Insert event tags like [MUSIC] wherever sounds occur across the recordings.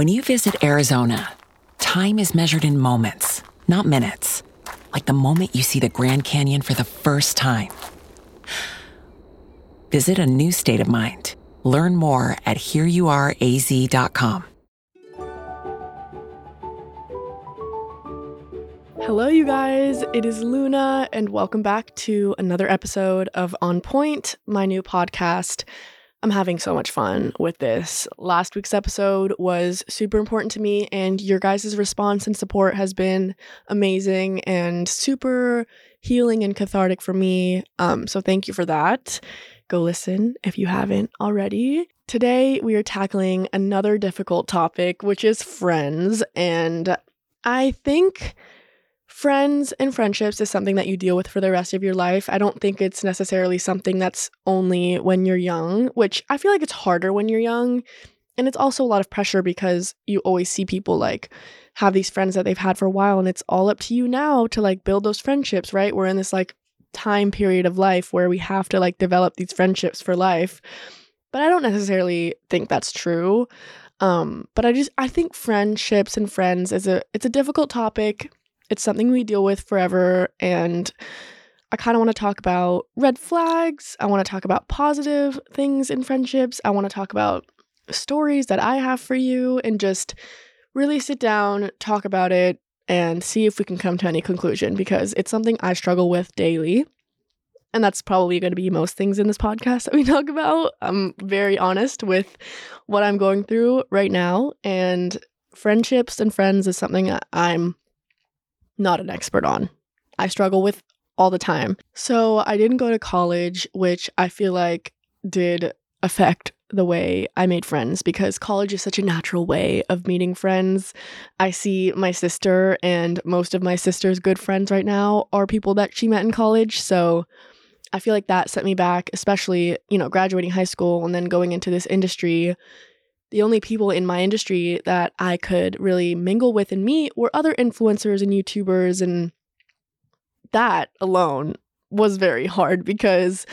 When you visit Arizona, time is measured in moments, not minutes. Like the moment you see the Grand Canyon for the first time. Visit a new state of mind. Learn more at hereyouareaz.com. Hello, you guys. It is Luna, and welcome back to another episode of On Pointe, my new podcast. I'm having so much fun with this. Last week's episode was super important to me, and your guys' response and support has been amazing and super healing and cathartic for me. Um, so thank you for that. Go listen if you haven't already. Today, we are tackling another difficult topic, which is friends. And I think friends and friendships is something that you deal with for the rest of your life. I don't think it's necessarily something that's only when you're young, which I feel like it's harder when you're young. And it's also a lot of pressure because you always see people like have these friends that they've had for a while and it's all up to you now to like build those friendships, right? We're in this like time period of life where we have to like develop these friendships for life. But I don't necessarily think that's true. Um, but I just I think friendships and friends is a it's a difficult topic it's something we deal with forever. And I kind of want to talk about red flags. I want to talk about positive things in friendships. I want to talk about stories that I have for you and just really sit down, talk about it, and see if we can come to any conclusion because it's something I struggle with daily. And that's probably going to be most things in this podcast that we [LAUGHS] talk about. I'm very honest with what I'm going through right now. And friendships and friends is something I'm not an expert on. I struggle with all the time. So I didn't go to college, which I feel like did affect the way I made friends because college is such a natural way of meeting friends. I see my sister and most of my sister's good friends right now are people that she met in college. So I feel like that set me back, especially, you know, graduating high school and then going into this industry the only people in my industry that I could really mingle with and meet were other influencers and YouTubers. And that alone was very hard because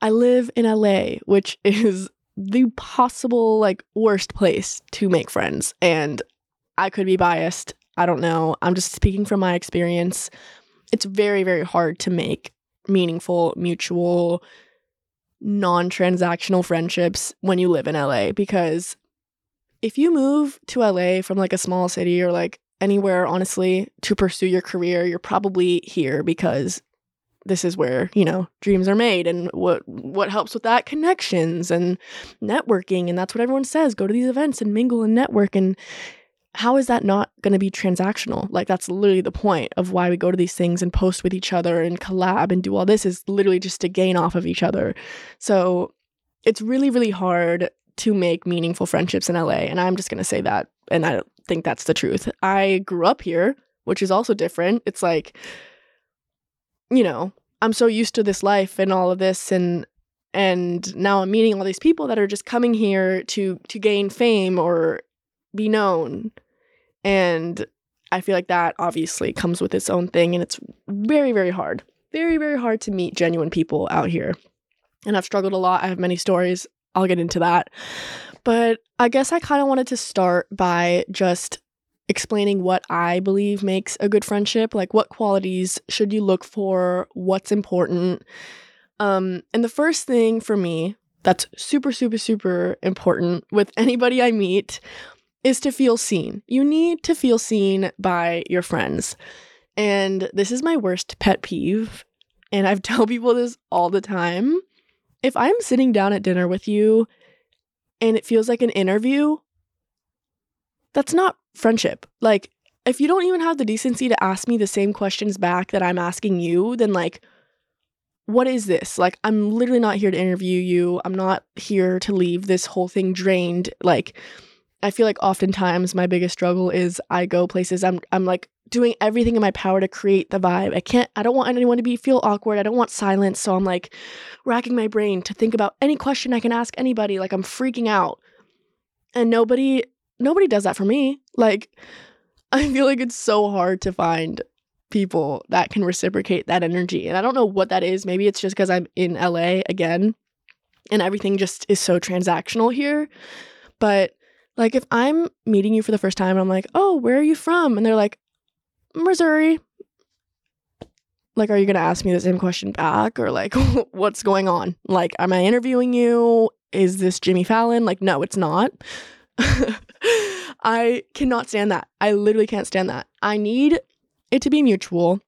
I live in LA, which [LAUGHS] is the possible like worst place to make friends. And I could be biased. I don't know. I'm just speaking from my experience. It's very, very hard to make meaningful, mutual, non transactional friendships when you live in LA because if you move to LA from like a small city or like anywhere, honestly, to pursue your career, you're probably here because this is where you know dreams are made and what what helps with that connections and networking. And that's what everyone says go to these events and mingle and network. And how is that not going to be transactional? Like that's literally the point of why we go to these things and post with each other and collab and do all this is literally just to gain off of each other. So it's really really hard to make meaningful friendships in LA. And I'm just going to say that. And I think that's the truth. I grew up here, which is also different. It's like, you know, I'm so used to this life and all of this and and now I'm meeting all these people that are just coming here to to gain fame or be known. And I feel like that obviously comes with its own thing and it's very very hard. Very very hard to meet genuine people out here. And I've struggled a lot. I have many stories. I'll get into that. But I guess I kind of wanted to start by just explaining what I believe makes a good friendship. Like, what qualities should you look for? What's important? Um, and the first thing for me that's super, super, super important with [LAUGHS] anybody I meet is to feel seen. You need to feel seen by your friends. And this is my worst pet peeve. And I've [LAUGHS] tell people this all the time if I'm sitting down at dinner with you and it feels like an interview, that's not friendship. Like, if you don't even have the decency to ask me the same questions back that I'm asking you, then like, what is this? Like, I'm literally not here to interview you. I'm not here to leave this whole thing drained. Like, I feel like oftentimes my biggest struggle is I go places I'm I'm like doing everything in my power to create the vibe. I can't I don't want anyone to be feel awkward. I don't want silence, so I'm like racking my brain to think about any question I can ask anybody like I'm freaking out. And nobody nobody does that for me. Like [LAUGHS] I feel like it's so hard to find people that can reciprocate that energy. And I don't know what that is. Maybe it's just cuz I'm in LA again and everything just is so transactional here. But Like if I'm meeting you for the first time and I'm like, "Oh, where are you from?" and they're like, "Missouri." Like are you going to ask me the same question back or like [LAUGHS] what's going on? Like am I interviewing you? Is this Jimmy Fallon? Like no, it's not. [LAUGHS] I cannot stand that. I literally can't stand that. I need it to be mutual.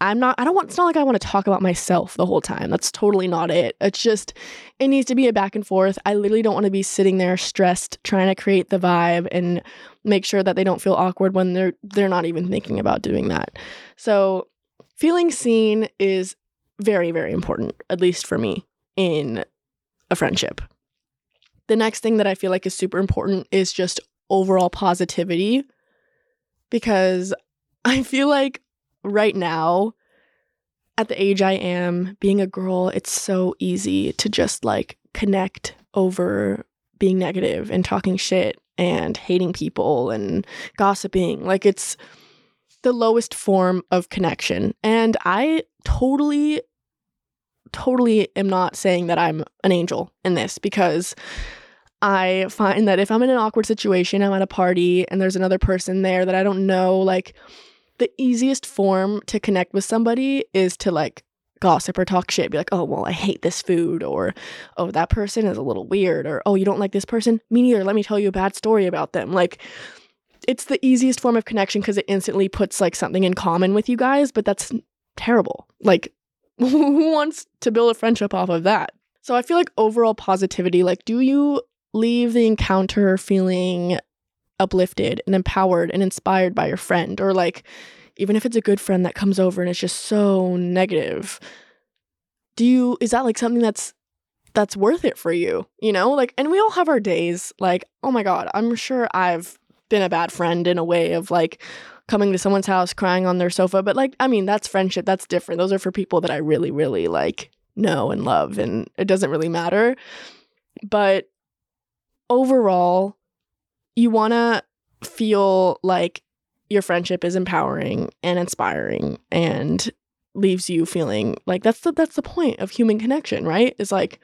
I'm not, I don't want, it's not like I want to talk about myself the whole time. That's totally not it. It's just, it needs to be a back and forth. I literally don't want to be sitting there stressed trying to create the vibe and make sure that they don't feel awkward when they're, they're not even thinking about doing that. So feeling seen is very, very important, at least for me in a friendship. The next thing that I feel like is super important is just overall positivity because I feel like right now, at the age I am, being a girl, it's so easy to just like connect over being negative and talking shit and hating people and gossiping. Like it's the lowest form of connection. And I totally, totally am not saying that I'm an angel in this because I find that if I'm in an awkward situation, I'm at a party and there's another person there that I don't know, like the easiest form to connect with somebody is to like gossip or talk shit. Be like, oh, well, I hate this food, or oh, that person is a little weird, or oh, you don't like this person? Me neither. Let me tell you a bad story about them. Like, it's the easiest form of connection because it instantly puts like something in common with you guys, but that's terrible. Like, [LAUGHS] who wants to build a friendship off of that? So I feel like overall positivity, like, do you leave the encounter feeling uplifted and empowered and inspired by your friend or like even if it's a good friend that comes over and it's just so negative do you is that like something that's that's worth it for you you know? Like and we all have our days like oh my god i'm sure i've been a bad friend in a way of like coming to someone's house crying on their sofa but like i mean that's friendship that's different. Those are for people that i really really like know and love and it doesn't really matter. But overall you want to feel like your friendship is empowering and inspiring and leaves you feeling like that's the that's the point of human connection, right? Is like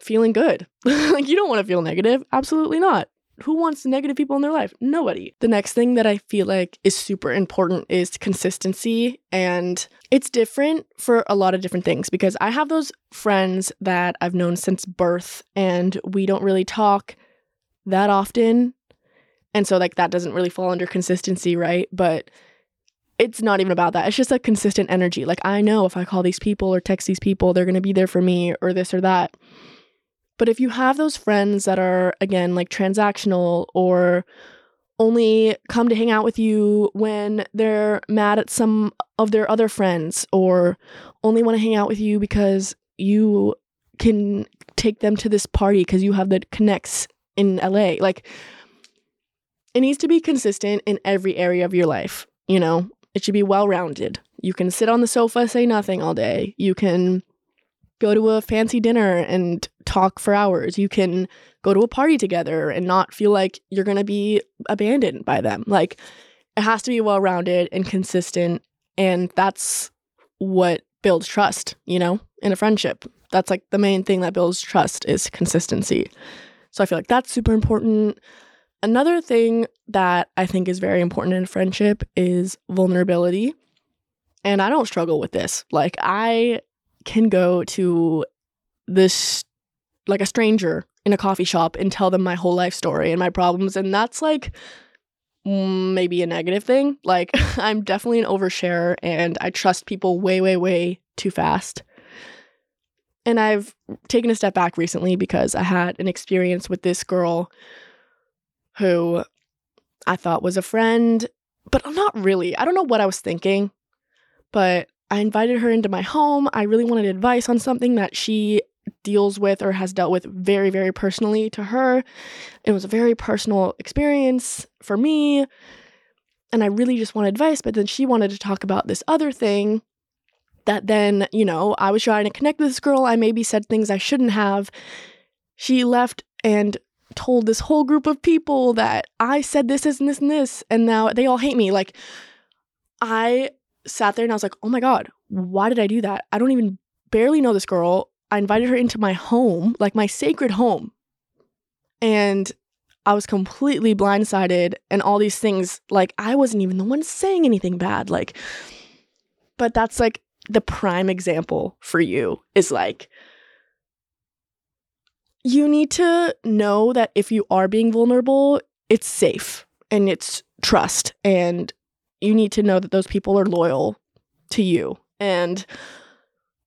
feeling good. [LAUGHS] like you don't want to feel negative. Absolutely not. Who wants negative people in their life? Nobody. The next thing that I feel like is super important is consistency. And it's different for a lot of different things because I have those friends that I've known since birth and we don't really talk that often and so like that doesn't really fall under consistency, right? But it's not even about that. It's just a consistent energy. Like I know if I call these people or text these people, they're going to be there for me or this or that. But if you have those friends that are again like transactional or only come to hang out with you when they're mad at some of their other friends or only want to hang out with you because you can take them to this party because you have the connects in LA. Like it needs to be consistent in every area of your life. You know, it should be well rounded. You can sit on the sofa, say nothing all day. You can go to a fancy dinner and talk for hours. You can go to a party together and not feel like you're going to be abandoned by them. Like, it has to be well rounded and consistent. And that's what builds trust, you know, in a friendship. That's like the main thing that builds trust is consistency. So I feel like that's super important. Another thing that I think is very important in friendship is vulnerability. And I don't struggle with this. Like, I can go to this, like a stranger in a coffee shop and tell them my whole life story and my problems. And that's like maybe a negative thing. Like, [LAUGHS] I'm definitely an oversharer and I trust people way, way, way too fast. And I've taken a step back recently because I had an experience with this girl who I thought was a friend, but not really. I don't know what I was thinking, but I invited her into my home. I really wanted advice on something that she deals with or has dealt with very, very personally to her. It was a very personal experience for me. And I really just wanted advice, but then she wanted to talk about this other thing that then, you know, I was trying to connect with this girl. I maybe said things I shouldn't have. She left and told this whole group of people that I said this, this, and this, and this, and now they all hate me. Like, I sat there and I was like, oh my God, why did I do that? I don't even barely know this girl. I invited her into my home, like my sacred home. And I was completely blindsided and all these things. Like, I wasn't even the one saying anything bad. Like, but that's like the prime example for you is like, you need to know that if you are being vulnerable, it's safe and it's trust. And you need to know that those people are loyal to you. And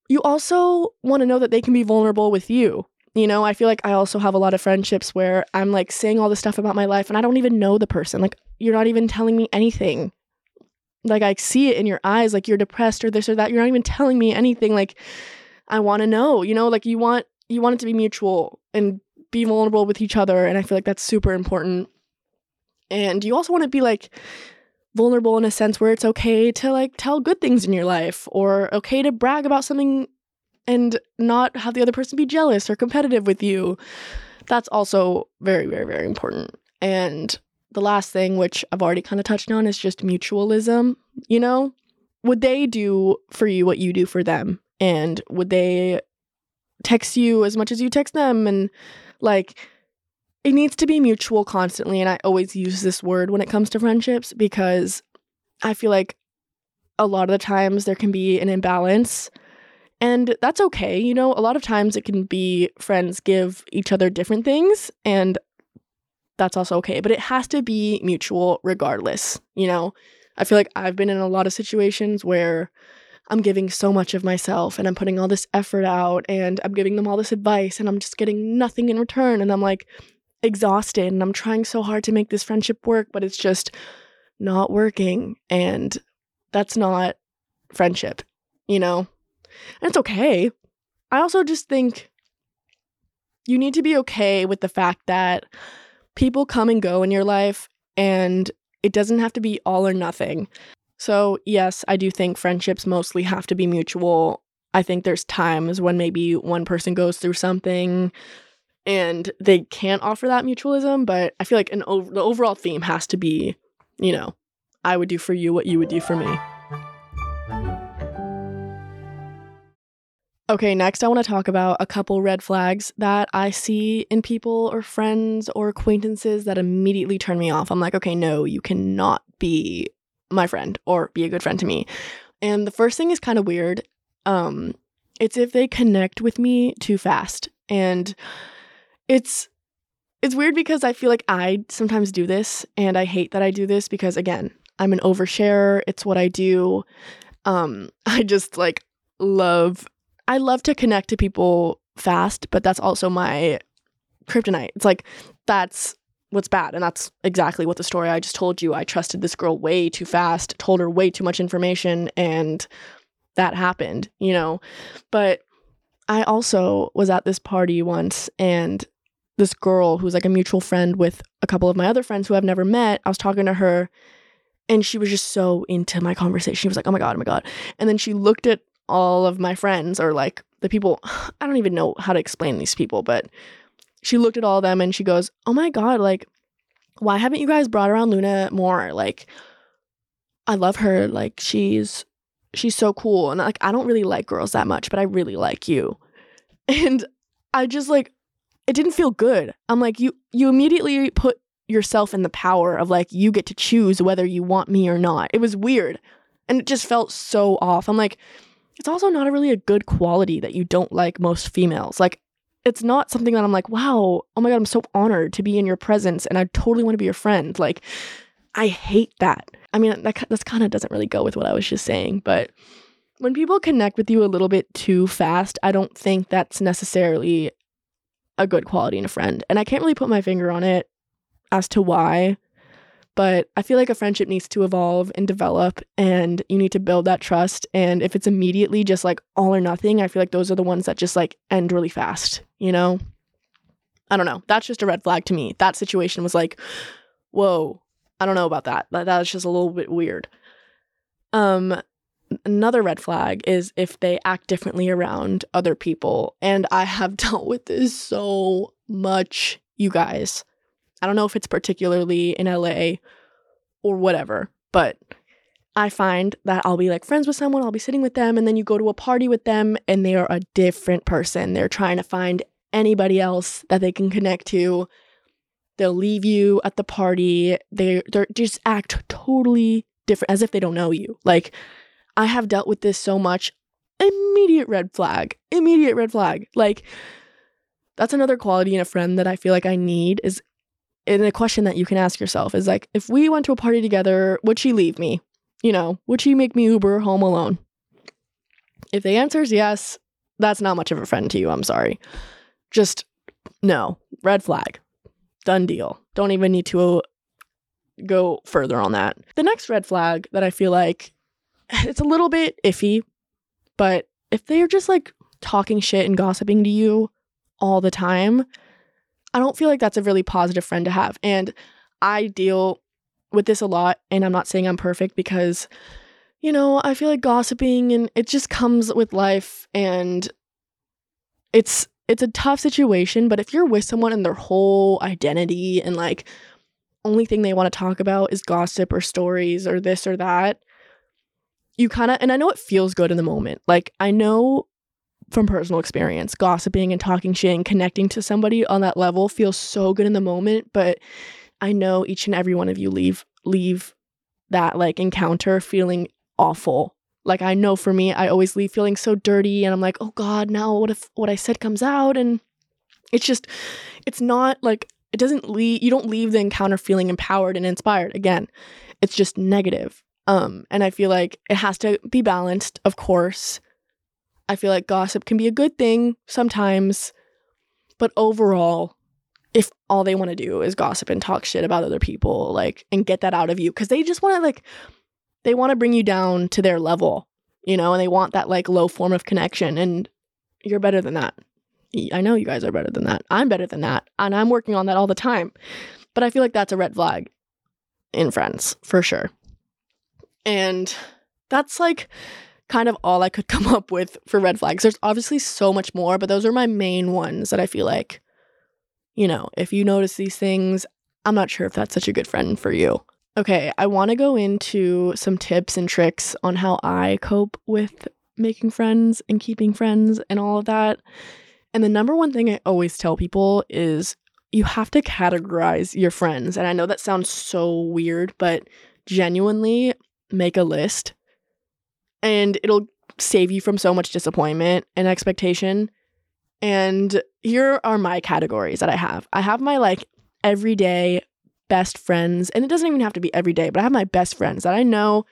you also want to know that they can be vulnerable with you. You know, I feel like I also have a lot of friendships where I'm like saying all this stuff about my life and I don't even know the person. Like, you're not even telling me anything. Like, I see it in your eyes, like you're depressed or this or that. You're not even telling me anything. Like, I want to know, you know, like you want you want it to be mutual and be vulnerable with each other. And I feel like that's super important. And you also want to be like vulnerable in a sense where it's okay to like tell good things in your life or okay to brag about something and not have the other person be jealous or competitive with you. That's also very, very, very important. And the last thing, which I've already kind of touched on, is just mutualism. You know, would they do for you what you do for them? And would they text you as much as you text them? And like, it needs to be mutual constantly. And I always use this word when it comes to friendships because I feel like a lot of the times there can be an imbalance. And that's okay. You know, a lot of times it can be friends give each other different things, and that's also okay. But it has to be mutual regardless. You know, I feel like I've been in a lot of situations where I'm giving so much of myself and I'm putting all this effort out and I'm giving them all this advice and I'm just getting nothing in return. And I'm like, exhausted and I'm trying so hard to make this friendship work, but it's just not working. And that's not friendship, you know? And it's okay. I also just think you need to be okay with the fact that people come and go in your life and it doesn't have to be all or nothing. So, yes, I do think friendships mostly have to be mutual. I think there's times when maybe one person goes through something and they can't offer that mutualism but i feel like an the overall theme has to be you know i would do for you what you would do for me okay next i want to talk about a couple red flags that i see in people or friends or acquaintances that immediately turn me off i'm like okay no you cannot be my friend or be a good friend to me and the first thing is kind of weird um it's if they connect with me too fast and it's it's weird because I feel like I sometimes do this and I hate that I do this because again, I'm an oversharer. It's what I do. Um [LAUGHS] I just like love I love to connect to people fast, but that's also my kryptonite. It's like that's what's bad and that's exactly what the story I just told you. I trusted this girl way too fast, told her way too much information and that happened, you know. But I also was at this party once and this girl who's like a mutual friend with a couple of my other friends who I've never met. I was talking to her and she was just so into my conversation. She was like, oh my God, oh my God. And then she looked at all of my friends or like the people, [SIGHS] I don't even know how to explain these people, but she looked at all of them and she goes, oh my God, like, why haven't you guys brought around Luna more? Like, I love her. Like, she's she's so cool. And like, I don't really like girls that much, but I really like you. [LAUGHS] And I just like it didn't feel good. I'm like, you you immediately put yourself in the power of like you get to choose whether you want me or not. It was weird. And it just felt so off. I'm like, it's also not a really a good quality that you don't like most females. Like it's not something that I'm like, wow, oh my god, I'm so honored to be in your presence and I totally want to be your friend. Like I hate that. I mean, that that's kind of doesn't really go with what I was just saying, but when people connect with you a little bit too fast, I don't think that's necessarily a good quality in a friend. And I can't really put my finger on it as to why, but I feel like a friendship needs to evolve and develop and you need to build that trust. And if it's immediately just like all or nothing, I feel like those are the ones that just like end really fast, you know? I don't know. That's just a red flag to me. That situation was like, whoa, I don't know about that. That that's just a little bit weird. Um another red flag is if they act differently around other people. And I have [LAUGHS] dealt with this so much, you guys. I don't know if it's particularly in LA or whatever, but I find that I'll be like friends with someone, I'll be sitting with them, and then you go to a party with them and they are a different person. They're trying to find anybody else that they can connect to. they'll leave you at the party. They they just act totally different as if they don't know you. Like I have dealt with this so much. Immediate red flag. Immediate red flag. Like that's another quality in a friend that I feel like I need is in a question that you can ask yourself is like if we went to a party together, would she leave me? You know, would she make me Uber home alone? If the answer is yes, that's not much of a friend to you. I'm sorry. Just no, red flag. Done deal. Don't even need to uh, go further on that. The next red flag that I feel like [SIGHS] it's a little bit iffy, but if they're just like talking shit and gossiping to you all the time, I don't feel like that's a really positive friend to have. And I deal with this a lot, and I'm not saying I'm perfect because, you know, I feel like gossiping and it just comes with life and it's it's a tough situation, but if you're with someone and their whole identity and like only thing they want to talk about is gossip or stories or this or that, you kind of, and I know it feels good in the moment. Like, I know from personal experience, gossiping and talking shit and connecting to somebody on that level feels so good in the moment, but I know each and every one of you leave leave that like encounter feeling awful like I know for me, I always leave feeling so dirty and I'm like, oh God, now what if what I said comes out? And it's just, it's not like, it doesn't leave, you don't leave the encounter feeling empowered and inspired. Again, it's just negative. Um, and I feel like it has to be balanced, of course. I feel like gossip can be a good thing sometimes, but overall, if all they want to do is gossip and talk shit about other people, like, and get that out of you, because they just want to, like, they want to bring you down to their level, you know, and they want that like low form of connection. And you're better than that. I know you guys are better than that. I'm better than that. And I'm working on that all the time. But I feel like that's a red flag in friends for sure. And that's like kind of all I could [LAUGHS] come up with for red flags. There's obviously so much more, but those are my main ones that I feel like, you know, if you notice these things, I'm not sure if that's such a good friend for you. Okay, I want to go into some tips and tricks on how I cope with making friends and keeping friends and all of that. And the number one thing I always tell people is you have to categorize your friends. And I know that sounds so weird, but genuinely make a list and it'll save you from so much disappointment and expectation. And here are my categories that I have. I have my like everyday best friends, and it doesn't even have to be every day, but I have my best friends that I know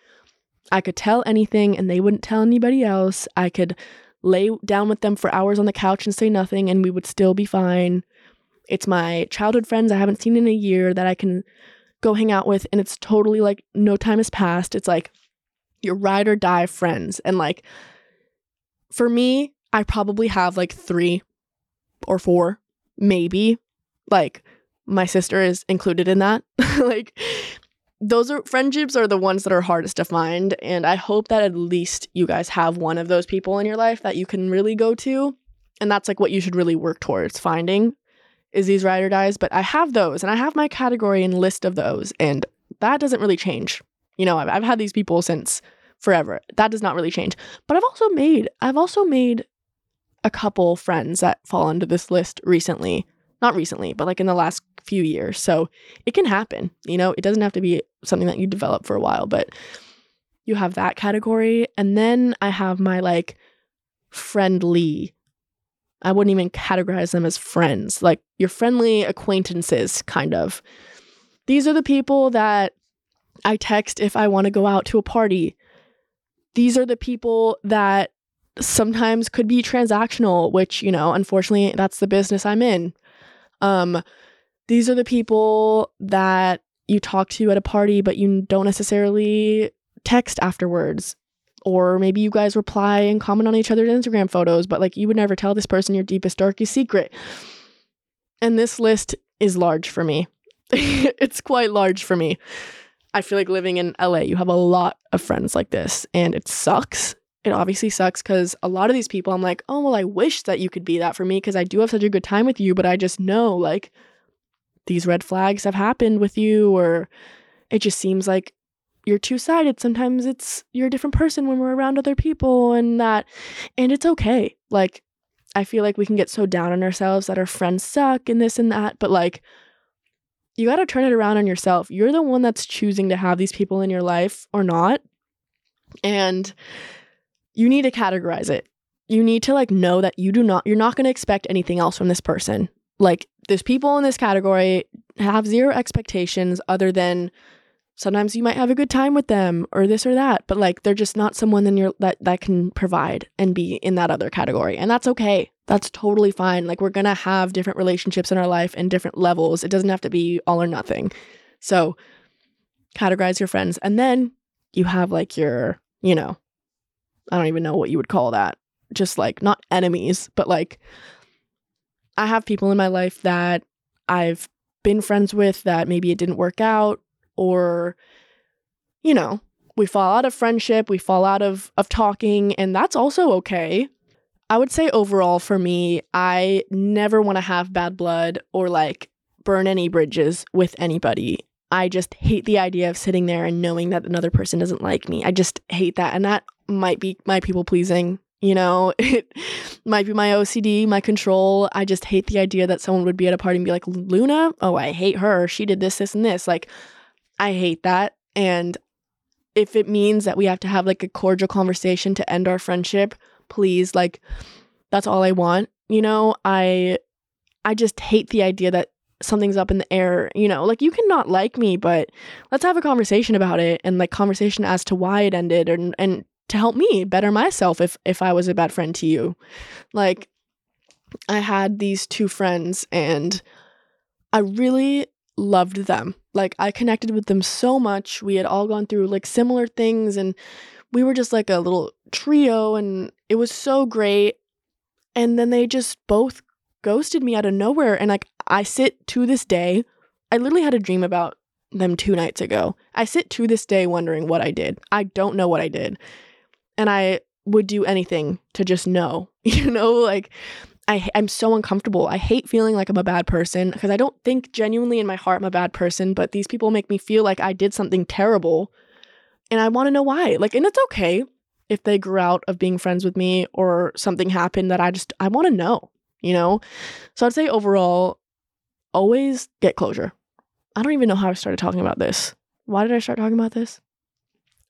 I could tell anything and they wouldn't tell anybody else. I could lay down with them for hours on the couch and say nothing and we would still be fine. It's my childhood friends I haven't seen in a year that I can go hang out with and it's totally like no time has passed. It's like your ride or die friends. And like for me, I probably have like 3 or 4 maybe. Like my sister is included in that. [LAUGHS] like those are friendships are the ones that are hardest to find and I hope that at least you guys have one of those people in your life that you can really go to and that's like what you should really work towards finding is these ride or dies but I have those and I have my category and list of those and that doesn't really change. You know, I've, I've had these people since forever. That does not really change. But I've also made I've also made a couple friends that fall into this list recently not recently, but like in the last few years. So it can happen. You know, it doesn't have to be something that you develop for a while, but you have that category. And then I have my like friendly. I wouldn't even categorize them as friends, like your friendly acquaintances, kind of. These are the people that I text if I want to go out to a party. These are the people that sometimes could be transactional, which, you know, unfortunately, that's the business I'm in. Um, these are the people that you talk to at a party, but you don't necessarily text afterwards. Or maybe you guys reply and comment on each other's Instagram photos, but like you would never tell this person your deepest, darkest secret. And this list is large for me. [LAUGHS] it's quite large for me. I feel like living in LA, you have a lot of friends like this, and it sucks it obviously sucks because a lot of these people, I'm like, oh, well, I wish that you could be that for me because I do have such a good time with you, but I just know like these red flags have happened with you, or it just seems like you're two sided. Sometimes it's you're a different person when we're around other people, and that, and it's okay. Like, I feel like we can get so down on ourselves that our friends suck and this and that, but like, you got to turn it around on yourself. You're the one that's choosing to have these people in your life or not. And you need to categorize it. You need to like know that you do not you're not going to expect anything else from this person. Like there's people in this category have zero expectations other than sometimes you might have a good time with them or this or that, but like they're just not someone that you're that that can provide and be in that other category. And that's okay. That's totally fine. Like we're to have different relationships in our life and different levels. It doesn't have to be all or nothing. So categorize your friends and then you have like your, you know, I don't even know what you would call that. Just like not enemies, but like I have people in my life that I've been friends with that maybe it didn't work out or you know, we fall out of friendship, we fall out of of talking and that's also okay. I would say overall for me, I never want to have bad blood or like burn any bridges with anybody. I just hate the idea of sitting there and knowing that another person doesn't like me. I just hate that. And that might be my people pleasing. You know, [LAUGHS] it might be my OCD, my control. I just hate the idea that someone would be at a party and be like, Luna, oh, I hate her. She did this, this, and this. Like, I hate that. And if it means that we have to have like a cordial conversation to end our friendship, please, like, that's all I want. You know, I I just hate the idea that something's up in the air, you know, like you can not like me, but let's have a conversation about it and like conversation as to why it ended and and to help me better myself if if I was a bad friend to you. Like I had these two friends and I really loved them. Like I connected with them so much. We had all gone through like similar things and we were just like a little trio and it was so great. And then they just both ghosted me out of nowhere and like I sit to this day. I literally had a dream about them 2 nights ago. I sit to this day wondering what I did. I don't know what I did and I would do anything to just know, [LAUGHS] you know, like I, I'm so uncomfortable. I hate feeling like I'm a bad person because I don't think genuinely in my heart I'm a bad person, but these people make me feel like I did something terrible and I want to know why. Like, and it's okay if they grew out of being friends with me or something happened that I just, I want to know, you know? So I'd say overall, always get closure. I don't even know how I started talking about this. Why did I start talking about this?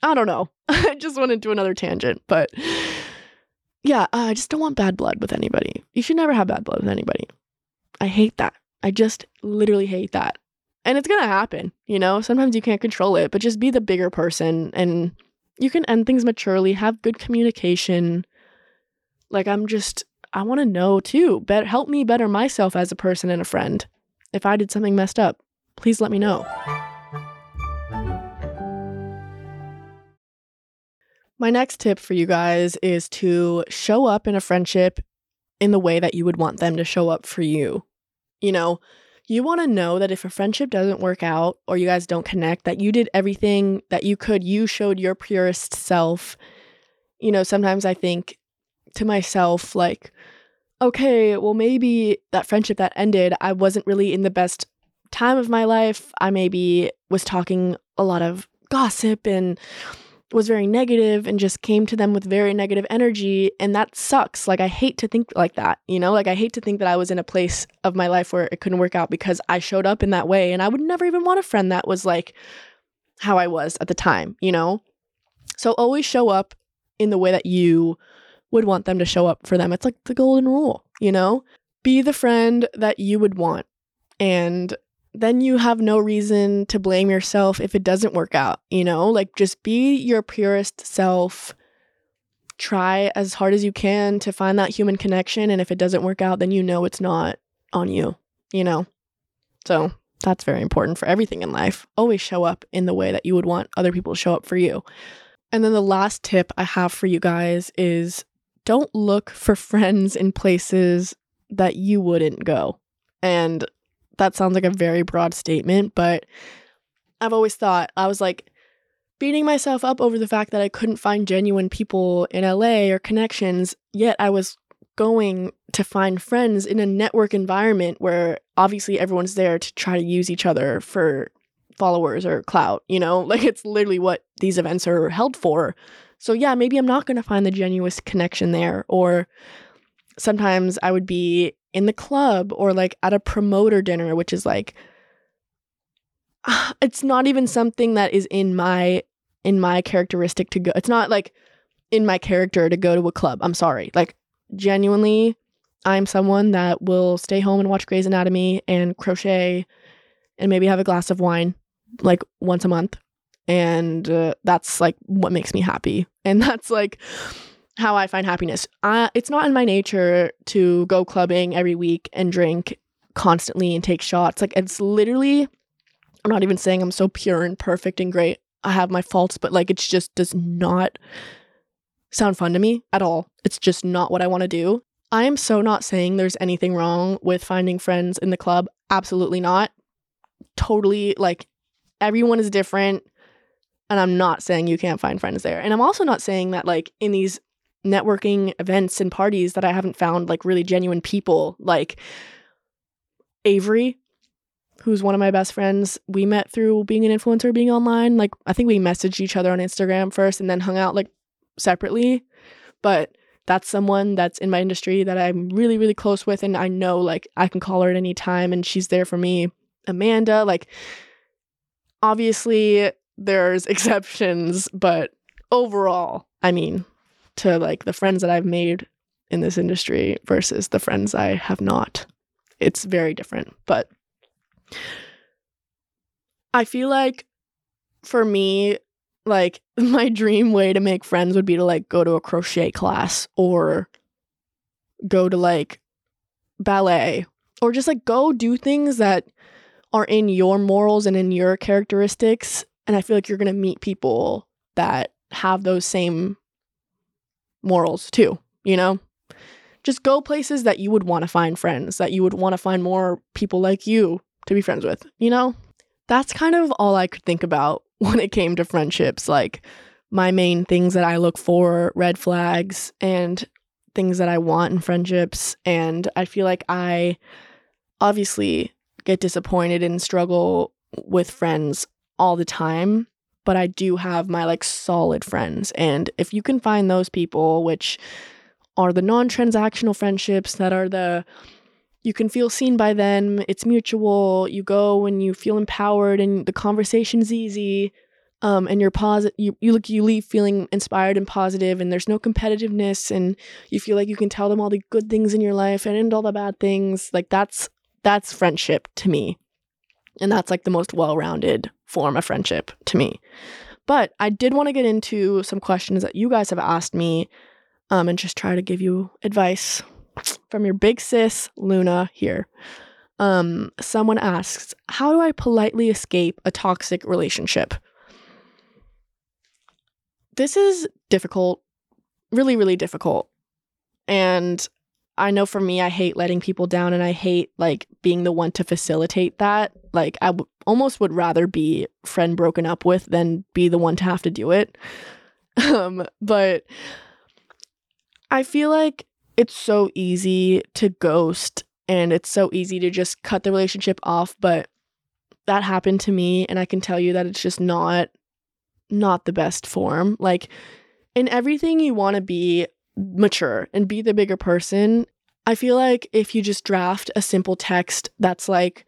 I don't know. [LAUGHS] I just went into another tangent, but yeah, I just don't want bad blood with anybody. You should never have bad blood with anybody. I hate that. I just literally hate that. And it's going to happen, you know? Sometimes you can't control it, but just be the bigger person and you can end things maturely, have good communication. Like I'm just I want to know too. Better help me better myself as a person and a friend. If I did something messed up, please let me know. My next tip for you guys is to show up in a friendship in the way that you would want them to show up for you. You know, you want to know that if a friendship doesn't work out or you guys don't connect, that you did everything that you could. You showed your purest self. You know, sometimes I think to myself, like, okay, well, maybe that friendship that ended, I wasn't really in the best time of my life. I maybe was talking a lot of gossip and was very negative and just came to them with very negative energy and that sucks. Like i hate to think like that you know? Like i hate to think that i was in a place of my life where it couldn't work out because i showed up in that way and i would never even want a friend that was like how i was at the time you know? So always show up in the way that you would want them to show up for them. It's like the golden rule you know? Be the friend that you would want and then you have no reason to blame yourself if it doesn't work out, you know? Like just be your purest self. Try as hard as you can to find that human connection and if it doesn't work out, then you know it's not on you, you know? So, that's very important for everything in life. Always show up in the way that you would want other people to show up for you. And then the last tip I have for you guys is don't look for [LAUGHS] friends in places that you wouldn't go. And that sounds like a very broad statement, but I've always thought, I was like beating myself up over the fact that I couldn't find genuine people in LA or connections, yet I was going to find friends in a network environment where obviously everyone's there to try to use each other for followers or clout, you know? [LAUGHS] Like it's literally what these events are held for. So yeah, maybe I'm not going to find the genuine connection there or sometimes I would be in the club or like at a promoter dinner, which is like [SIGHS] it's not even something that is in my in my characteristic to go. It's not like in my character to go to a club. I'm sorry. Like genuinely I'm someone that will stay home and watch Grey's Anatomy and crochet and maybe have a glass of wine like once a month. And uh, that's like what makes me happy. And [LAUGHS] that's like how I find happiness. Uh, it's not in my nature to go clubbing every week and drink constantly and take shots. Like it's literally, I'm not even saying I'm so pure and perfect and great. I have my faults, but like it just does not sound fun to me at all. It's just not what I want to do. I am so not saying there's anything wrong with finding friends in the club. Absolutely not. Totally like everyone is different. And I'm not saying you can't find friends there. And I'm also not saying that like in these networking events and parties that I haven't found like really genuine people like Avery, who's one of my best friends. We met through being an influencer, being online. Like I think we messaged each other on Instagram first and then hung out like separately. But that's someone that's in my industry that I'm really, really close with. And I know like I can call her at any time and she's there for me. Amanda, like, obviously there's [LAUGHS] exceptions, but overall, I mean, to like the friends that I've made in this industry versus the friends I have not, it's very different. But I feel like for me, like [LAUGHS] my dream way to make friends would be to like go to a crochet class or go to like ballet or just like go do things that are in your morals and in your characteristics and i feel like you're going to meet people that have those same morals too you know just go places that you would want to find friends that you would want to find more people like you to be friends with you know that's kind of all i could think about [LAUGHS] when it came to friendships. Like my main things that I look for, red flags, and things that I want in friendships. And I feel like I obviously get disappointed and struggle with friends all the time. But I do have my like solid friends. And if you can find those people, which are the non transactional friendships that are the you can feel seen by them. It's mutual. You go and you feel empowered and the conversation's easy. Um, and you're positive, you, you look, you leave feeling inspired and positive, and there's no competitiveness, and you feel like you can tell them all the good things in your life and, and all the bad things. Like that's that's friendship to me, and that's like the most well-rounded form of friendship to me. But I did want to get into some questions that you guys have asked me, um, and just try to give you advice from your big sis, Luna, here. Um, someone asks, How do I politely escape a toxic relationship? This is difficult, really, really difficult. And I know for me, I hate letting people down and I hate like being the one to facilitate that. Like, I w- almost would rather be friend broken up with than be the one to have to do it. [LAUGHS] Um, but I feel like it's so easy to ghost and it's so easy to just cut the relationship off but that happened to me and i can tell you that it's just not not the best form like in everything you want to be mature and be the bigger person i feel like if you just draft a simple text that's like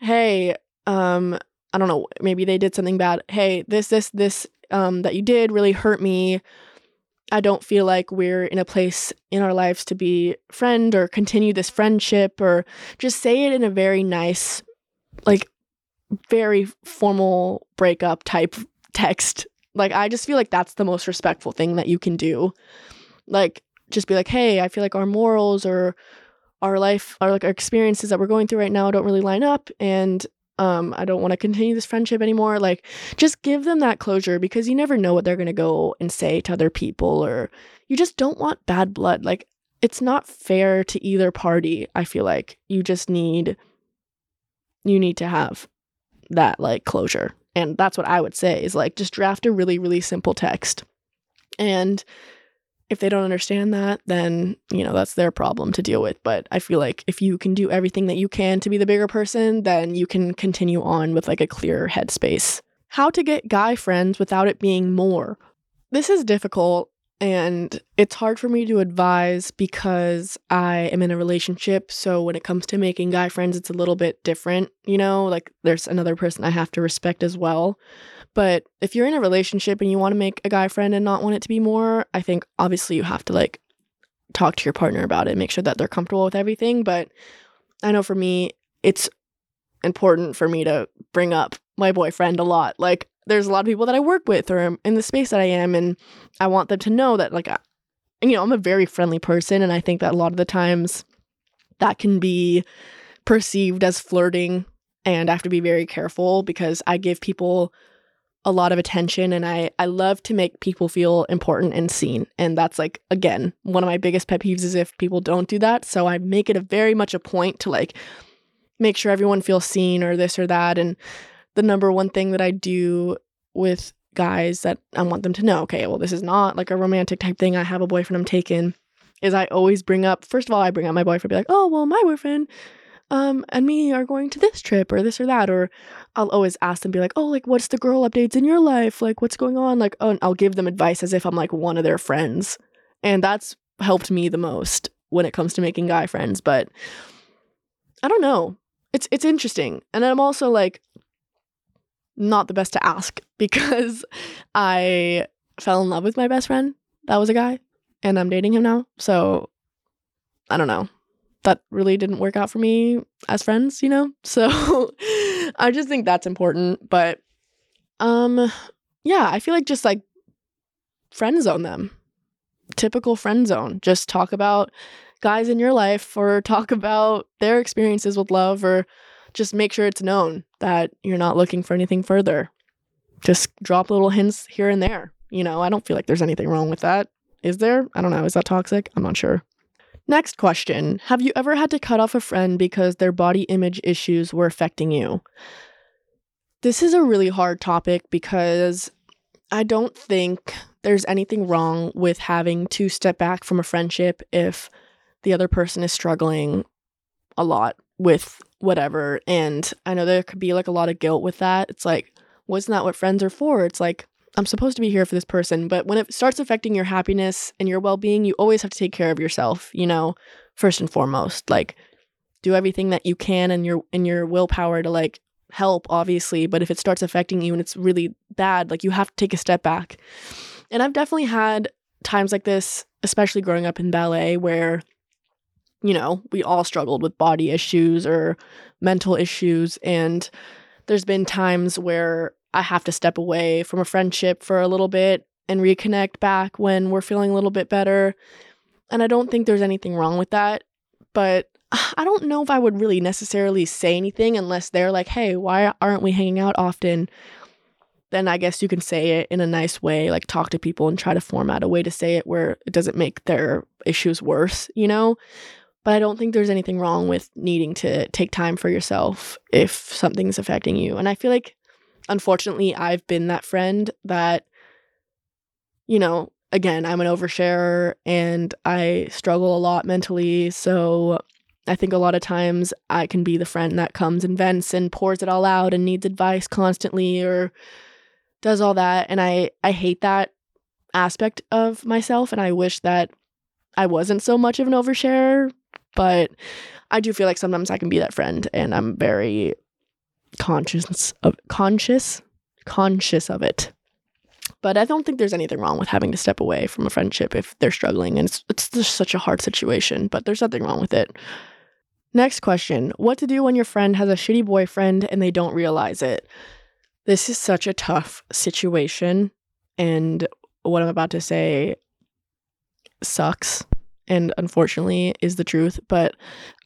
hey um i don't know maybe they did something bad hey this this this um that you did really hurt me I don't feel like we're in a place in our lives to be friend or continue this friendship or just say it in a very nice, like very formal breakup type text. Like I just feel like that's the most respectful thing that you can do. Like just be like, "Hey, I feel like our morals or our life, our like our experiences that we're going through right now don't really line up and um i don't want to continue this friendship anymore. Like just give them that closure because you never know what they're going to go and say to other people or you just don't want bad blood. Like it's not fair to either party i feel like. You just need you need to have that like closure. And that's what i would say is like just draft a really really simple text. And if they don't understand that, then, you know, that's their problem to deal with. But I feel like if you can do everything that you can to be the bigger person, then you can continue on with like a clearer headspace. How to get guy friends without it being more. This is difficult And it's hard for me to advise because I am in a relationship. So when it comes to making guy friends, it's a little bit different, you know, like there's another person I have to respect as well. But if you're in a relationship and you want to make a guy friend and not want it to be more, I think obviously you have to like talk to your partner about it, make sure that they're comfortable with everything. But I know for me, it's important for me to bring up my boyfriend a lot. Like, there's a lot of people that I work with or in the space that I am, and I want them to know that, like, I, you know, I'm a very friendly person, and I think that a lot of the times that can be perceived as flirting, and I have to be very careful because I give people a lot of attention and I I love to make people feel important and seen. And that's like again, one of my biggest pet peeves is if people don't do that. So I make it a very much a point to like make sure everyone feels seen or this or that and the number one thing that I do with guys that I want them to know, okay, well, this is not like a romantic type thing. I have a boyfriend I'm taking, is I always bring up, first of all, I bring up my boyfriend, be like, oh, well, my boyfriend um, and me are going to this trip or this or that. Or I'll always ask them, be like, oh, like, what's the girl updates in your life? Like, what's going on? Like, oh, and I'll give them advice as if I'm like one of their friends. And that's helped me the most when it comes to making guy friends. But I don't know. It's it's interesting. And I'm also like, not the best to ask [LAUGHS] because I fell in love with my best friend. That was a guy, and I'm dating him now. So I don't know. That really didn't work out for me as friends, you know? [LAUGHS] So I just think that's important. But um yeah, I feel like just like friend zone them. Typical friend zone. Just talk about guys in your life or talk about their experiences with love or just make sure it's known that you're not looking for anything further. Just drop little hints here and there. You know, I don't feel like there's anything wrong with that. Is there? I don't know. Is that toxic? I'm not sure. Next question Have you ever had to cut off a friend because their body image issues were affecting you? This is a really hard topic because I don't think there's anything wrong with having to step back from a friendship if the other person is struggling a lot with whatever. And I know there could be like a lot of guilt with that. It's like, wasn't that what friends are for? It's like, I'm supposed to be here for this person. But when it starts affecting your happiness and your well being, you always have to take care of yourself, you know, first and foremost. Like, do everything that you can and your in your willpower to like help, obviously. But if it starts affecting you and it's really bad, like you have to take a step back. And I've definitely had times like this, especially growing up in ballet, where you know, we all struggled with body issues or mental issues. And there's been times where I have to step away from a friendship for a little bit and reconnect back when we're feeling a little bit better. And I don't think there's anything wrong with that. But [SIGHS] I don't know if I would really necessarily say anything unless they're like, hey, why aren't we hanging out often? Then I guess you can say it in a nice way, like talk to people and try to format a way to say it where it doesn't make their issues worse, you know? But I don't think there's anything wrong with needing to take time for yourself if something's affecting you. And I feel like, unfortunately, I've been that friend that, you know, again, I'm an oversharer and I struggle a lot mentally. So I think a lot of times I can be the friend that comes and vents and pours it all out and needs advice constantly or does all that. And I, I hate that aspect of myself. And I wish that I wasn't so much of an oversharer but I do feel like sometimes I can be that friend and I'm very conscious of conscious conscious of it. But I don't think there's anything wrong with having to step away from a friendship if they're struggling and it's it's just such a hard situation, but there's nothing wrong with it. Next question, what to do when your friend has a shitty boyfriend and they don't realize it? This is such a tough situation and what I'm about to say sucks and unfortunately is the truth. But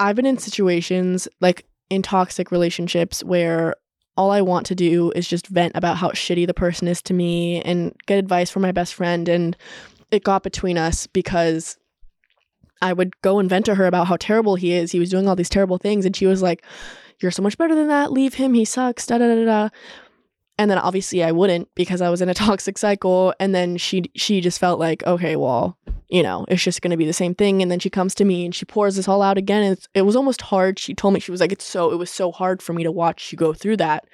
I've been in situations like in toxic relationships where all I want to do is just vent about how shitty the person is to me and get advice from my best friend. And it got between us because I would go and vent to her about how terrible he is. He was doing all these terrible things. And she was like, You're so much better than that. Leave him. He sucks. Da da da da. And then obviously I wouldn't because I was in a [LAUGHS] toxic cycle. And then she she just felt like, okay, well, you know, it's just going to be the same thing. And then she comes to me and she pours this all out again. And it was almost hard. She told me, she was like, it's so, it was so hard for me to watch you go through that.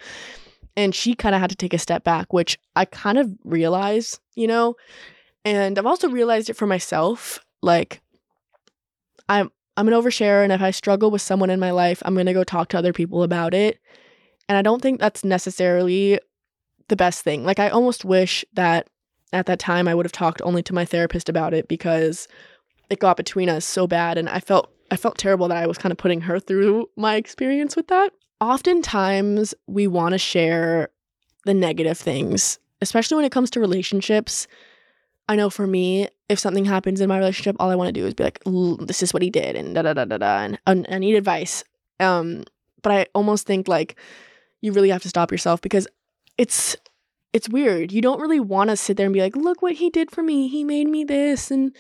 And she kind of had to take a step back, which I kind of realize, you know, And I've also realized it for myself. Like, I'm I'm an oversharer and if I struggle with someone in my life, I'm gonna go talk to other people about it. And I don't think that's necessarily the best thing. Like, I almost wish that at that time I would have talked only to my therapist about it because it got between us so bad, and I felt I felt terrible that I was kind of putting her through my experience with that. Oftentimes, we want to share the negative things, especially when it comes to relationships. I know for me, if something happens in my relationship, all I want to do is be like, "This is what he did," and da da da da da, and, and I need advice. Um, but I almost think like you really have to stop yourself because it's it's weird. You don't really want to sit there and be like, "Look what he did for me. He made me this," and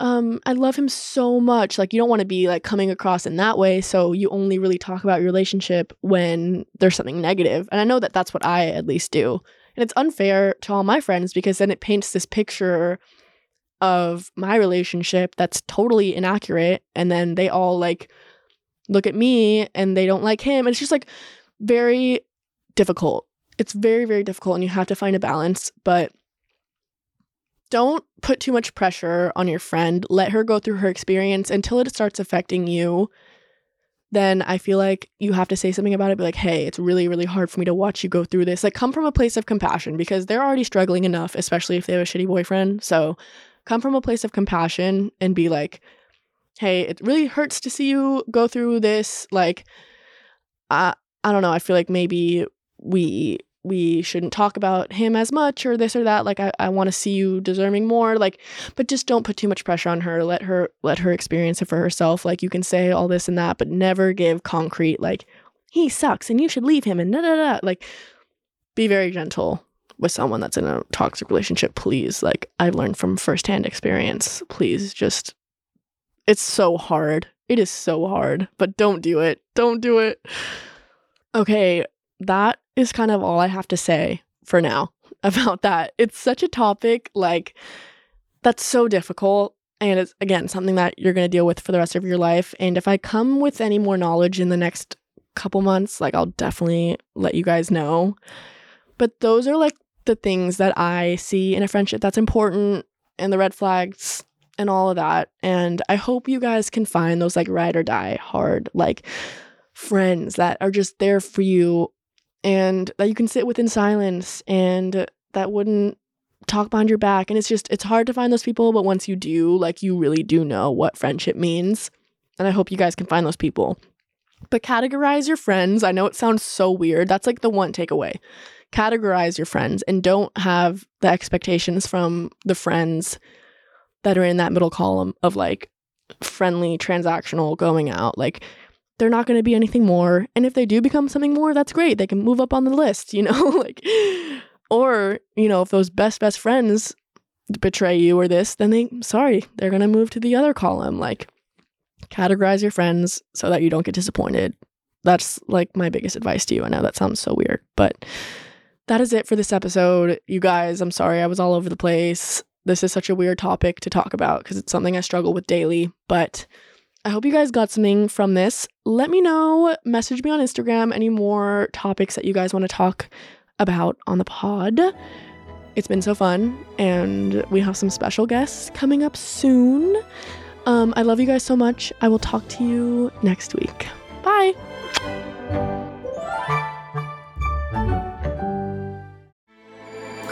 um I love him so much. Like you don't want to be like coming across in that way, so you only really talk about your relationship when there's something negative. And I know that that's what I at least do. And it's unfair to all my friends because then it paints this picture of my relationship that's totally inaccurate and then they all like look at me and they don't like him. And it's just like very difficult. It's very very difficult and you have to find a balance, but don't put too much pressure on your friend. Let her go through her experience until it starts affecting you. Then I feel like you have to say something about it. Be like, hey, it's really, really hard for me to watch you go through this. Like, come from a place of compassion because they're already struggling enough, especially if they have a shitty boyfriend. So come from a place of compassion and be like, hey, it really hurts to see you go through this. Like, I, I don't know. I feel like maybe we we shouldn't talk about him as much or this or that. Like i, I want to see you deserving more. Like but just don't put too much pressure on her. Let her let her experience it for herself. Like you can say all this and that but never give concrete like he sucks and you should leave him and da da da. Like be very gentle with someone that's in a toxic relationship please. Like i've learned from firsthand experience. Please just it's so hard. It is so hard but don't do it. Don't do it. Okay that is kind of all I have to say for now [LAUGHS] about that. It's such a topic like that's so difficult and it's again something that you're going to deal with for the rest of your life and if I come with any more knowledge in the next couple months, like I'll definitely let you guys know. But those are like the things that I see in a friendship that's important and the red flags and all of that. And I hope you guys can find those like ride or die hard, like friends that are just there for you and that you can sit with in silence and that wouldn't talk behind your back. And it's just it's hard to find those people but once you do like you really do know what friendship means. And i hope you guys can find those people. But categorize your friends. I know it sounds so weird. That's like the one takeaway. Categorize your friends and don't have the expectations from the friends that are in that middle column of like friendly transactional going out. Like they're not going to be anything more. And if they do become something more, that's great. They can move up on the list, you [LAUGHS] know, like, or, you know, if those best, best friends betray you or this, then they, sorry, they're going to move to the other column. Like, categorize your friends so that you don't get disappointed. That's like my biggest advice to you. I know that sounds so weird, but that is it for this episode. You guys, I'm sorry I was all over the place. This is such a weird topic to talk about because it's something I struggle with daily, but I hope you guys got something from this. Let me know, message me on Instagram any more topics that you guys want to talk about on the pod. It's been so fun, and we have some special guests coming up soon. Um, I love you guys so much. I will talk to you next week. Bye.